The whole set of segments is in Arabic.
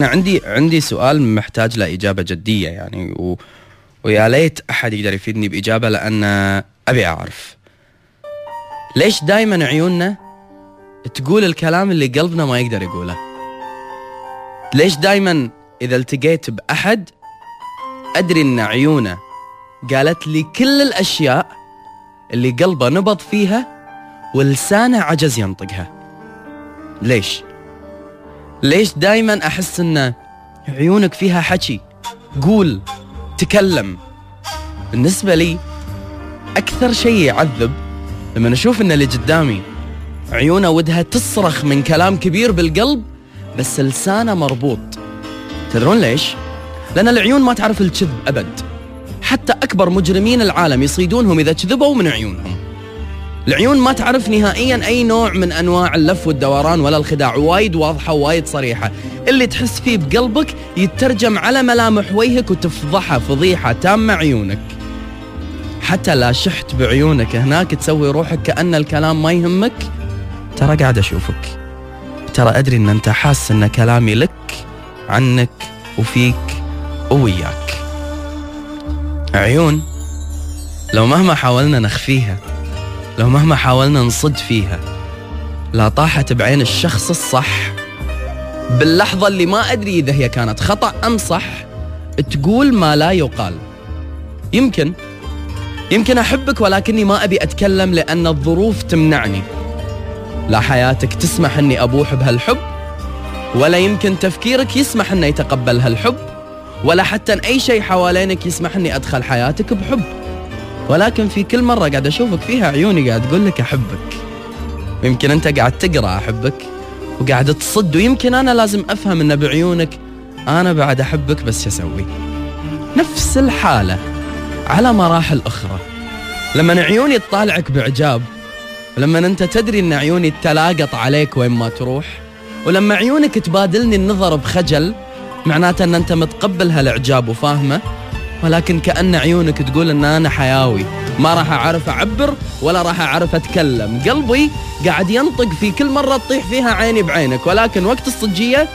أنا عندي عندي سؤال محتاج له إجابة جدية يعني و... ويا ليت أحد يقدر يفيدني بإجابة لأن أبي أعرف. ليش دائما عيوننا تقول الكلام اللي قلبنا ما يقدر يقوله؟ ليش دائما إذا التقيت بأحد أدري أن عيونه قالت لي كل الأشياء اللي قلبه نبض فيها ولسانه عجز ينطقها؟ ليش؟ ليش دايما أحس إن عيونك فيها حكي؟ قول تكلم. بالنسبة لي أكثر شيء يعذب لما أشوف إن اللي قدامي عيونه ودها تصرخ من كلام كبير بالقلب بس لسانه مربوط. تدرون ليش؟ لأن العيون ما تعرف الكذب أبد. حتى أكبر مجرمين العالم يصيدونهم إذا كذبوا من عيونهم. العيون ما تعرف نهائيا أي نوع من أنواع اللف والدوران ولا الخداع. وايد واضحة وايد صريحة. اللي تحس فيه بقلبك يترجم على ملامح وجهك وتفضحه فضيحة تامة عيونك. حتى لا شحت بعيونك هناك تسوي روحك كأن الكلام ما يهمك. ترى قاعد أشوفك. ترى أدري أن أنت حاس أن كلامي لك عنك وفيك ووياك. عيون لو مهما حاولنا نخفيها. لو مهما حاولنا نصد فيها لا طاحت بعين الشخص الصح. باللحظة اللي ما أدري إذا هي كانت خطأ أم صح تقول ما لا يقال. يمكن يمكن أحبك ولكني ما أبي أتكلم لأن الظروف تمنعني. لا حياتك تسمح أني أبوح بهالحب ولا يمكن تفكيرك يسمح أنه يتقبل هالحب ولا حتى أي شيء حوالينك يسمح أني أدخل حياتك بحب. ولكن في كل مرة قاعد أشوفك فيها عيوني قاعد تقول لك أحبك. ويمكن أنت قاعد تقرأ أحبك وقاعد تصد ويمكن أنا لازم أفهم أن بعيونك أنا بعد أحبك بس أسوي؟ نفس الحالة على مراحل أخرى. لما عيوني تطالعك بإعجاب ولما أنت تدري أن عيوني تلاقط عليك وين ما تروح ولما عيونك تبادلني النظر بخجل معناته أن أنت متقبل هالإعجاب وفاهمه ولكن كأن عيونك تقول أن أنا حياوي. ما راح أعرف أعبر ولا راح أعرف أتكلم. قلبي قاعد ينطق في كل مرة تطيح فيها عيني بعينك ولكن وقت الصجية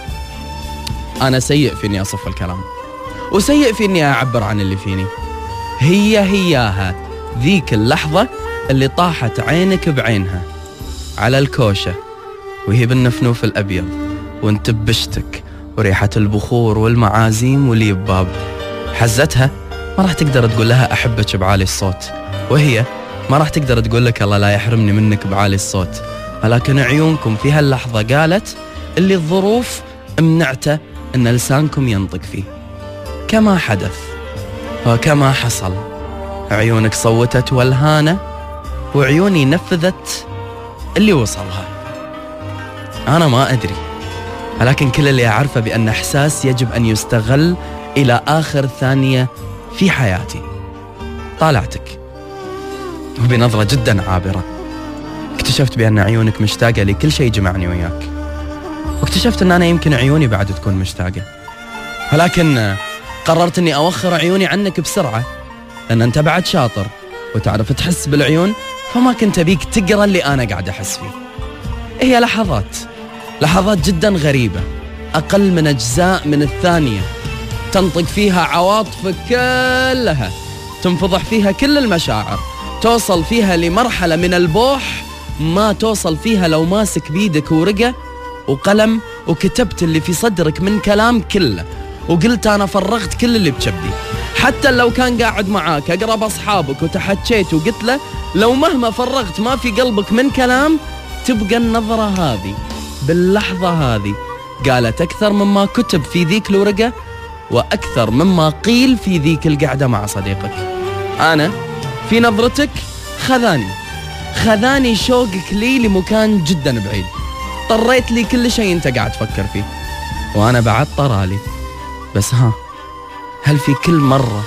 أنا سيء في أني أصف الكلام. وسيء في أني أعبر عن اللي فيني. هي هياها ذيك اللحظة اللي طاحت عينك بعينها على الكوشة وهي بالنفنوف الأبيض وانت بشتك وريحة البخور والمعازيم واليباب. حزتها ما راح تقدر تقول لها أحبك بعالي الصوت وهي ما راح تقدر تقول لك الله لا يحرمني منك بعالي الصوت. ولكن عيونكم في هاللحظة قالت اللي الظروف منعته أن لسانكم ينطق فيه. كما حدث وكما حصل. عيونك صوتت والهانة وعيوني نفذت اللي وصلها. أنا ما أدري ولكن كل اللي أعرفه بأن إحساس يجب أن يستغل إلى آخر ثانية في حياتي. طالعتك. وبنظرة جدا عابرة. اكتشفت بأن عيونك مشتاقة لكل شيء جمعني وياك. واكتشفت أن أنا يمكن عيوني بعد تكون مشتاقة. ولكن قررت أني أوخر عيوني عنك بسرعة لأن أنت بعد شاطر وتعرف تحس بالعيون فما كنت أبيك تقرأ اللي أنا قاعد أحس فيه. هي لحظات لحظات جدا غريبة أقل من أجزاء من الثانية. تنطق فيها عواطفك كلها تنفضح فيها كل المشاعر توصل فيها لمرحلة من البوح ما توصل فيها لو ماسك بيدك ورقة وقلم وكتبت اللي في صدرك من كلام كله وقلت أنا فرغت كل اللي بكبدي حتى لو كان قاعد معاك أقرب أصحابك وتحكيت وقلت له لو مهما فرغت ما في قلبك من كلام تبقى النظرة هذه باللحظة هذه. قالت أكثر مما كتب في ذيك الورقة وأكثر مما قيل في ذيك القعدة مع صديقك. أنا في نظرتك خذاني. خذاني شوقك لي لمكان جدا بعيد. طريت لي كل شيء أنت قاعد تفكر فيه. وأنا بعد طرالي بس ها هل في كل مرة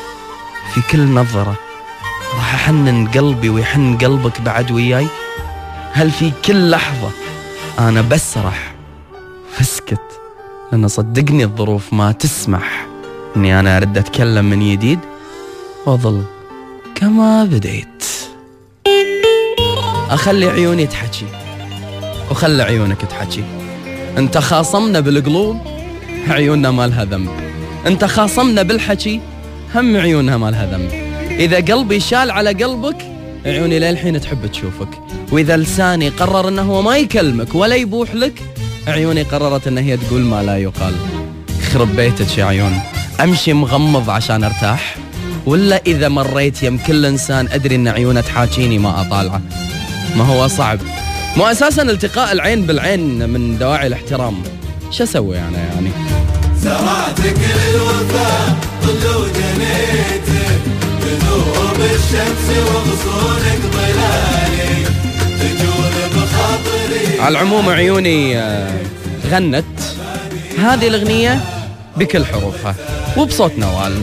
في كل نظرة راح أحنن قلبي ويحن قلبك بعد وياي؟ هل في كل لحظة أنا بسرح فاسكت لأن صدقني الظروف ما تسمح. أني أنا ارد أتكلم من جديد؟ واظل كما بديت. أخلي عيوني تحكي. وخلي عيونك تحكي. أنت خاصمنا بالقلوب عيوننا ما لها ذنب. أنت خاصمنا بالحكي هم عيونها ما لها ذنب. إذا قلبي شال على قلبك عيوني للحين تحب تشوفك. وإذا لساني قرر إنه هو ما يكلمك ولا يبوح لك عيوني قررت إن هي تقول ما لا يقال. خرب بيتك يا عيون. أمشي مغمض عشان أرتاح؟ ولا إذا مريت يم كل إنسان أدري إن عيونه تحاكيني ما أطالعه. ما هو صعب. مو أساسا التقاء العين بالعين من دواعي الاحترام. شو أسوي أنا يعني؟ زرعتك الوفاء ظل وجنيته تذوب الشمس وغصونك ظلالي. تجول بخاطري على العموم عيوني آه، غنت. هذه الأغنية بكل حروفها وبصوت نوال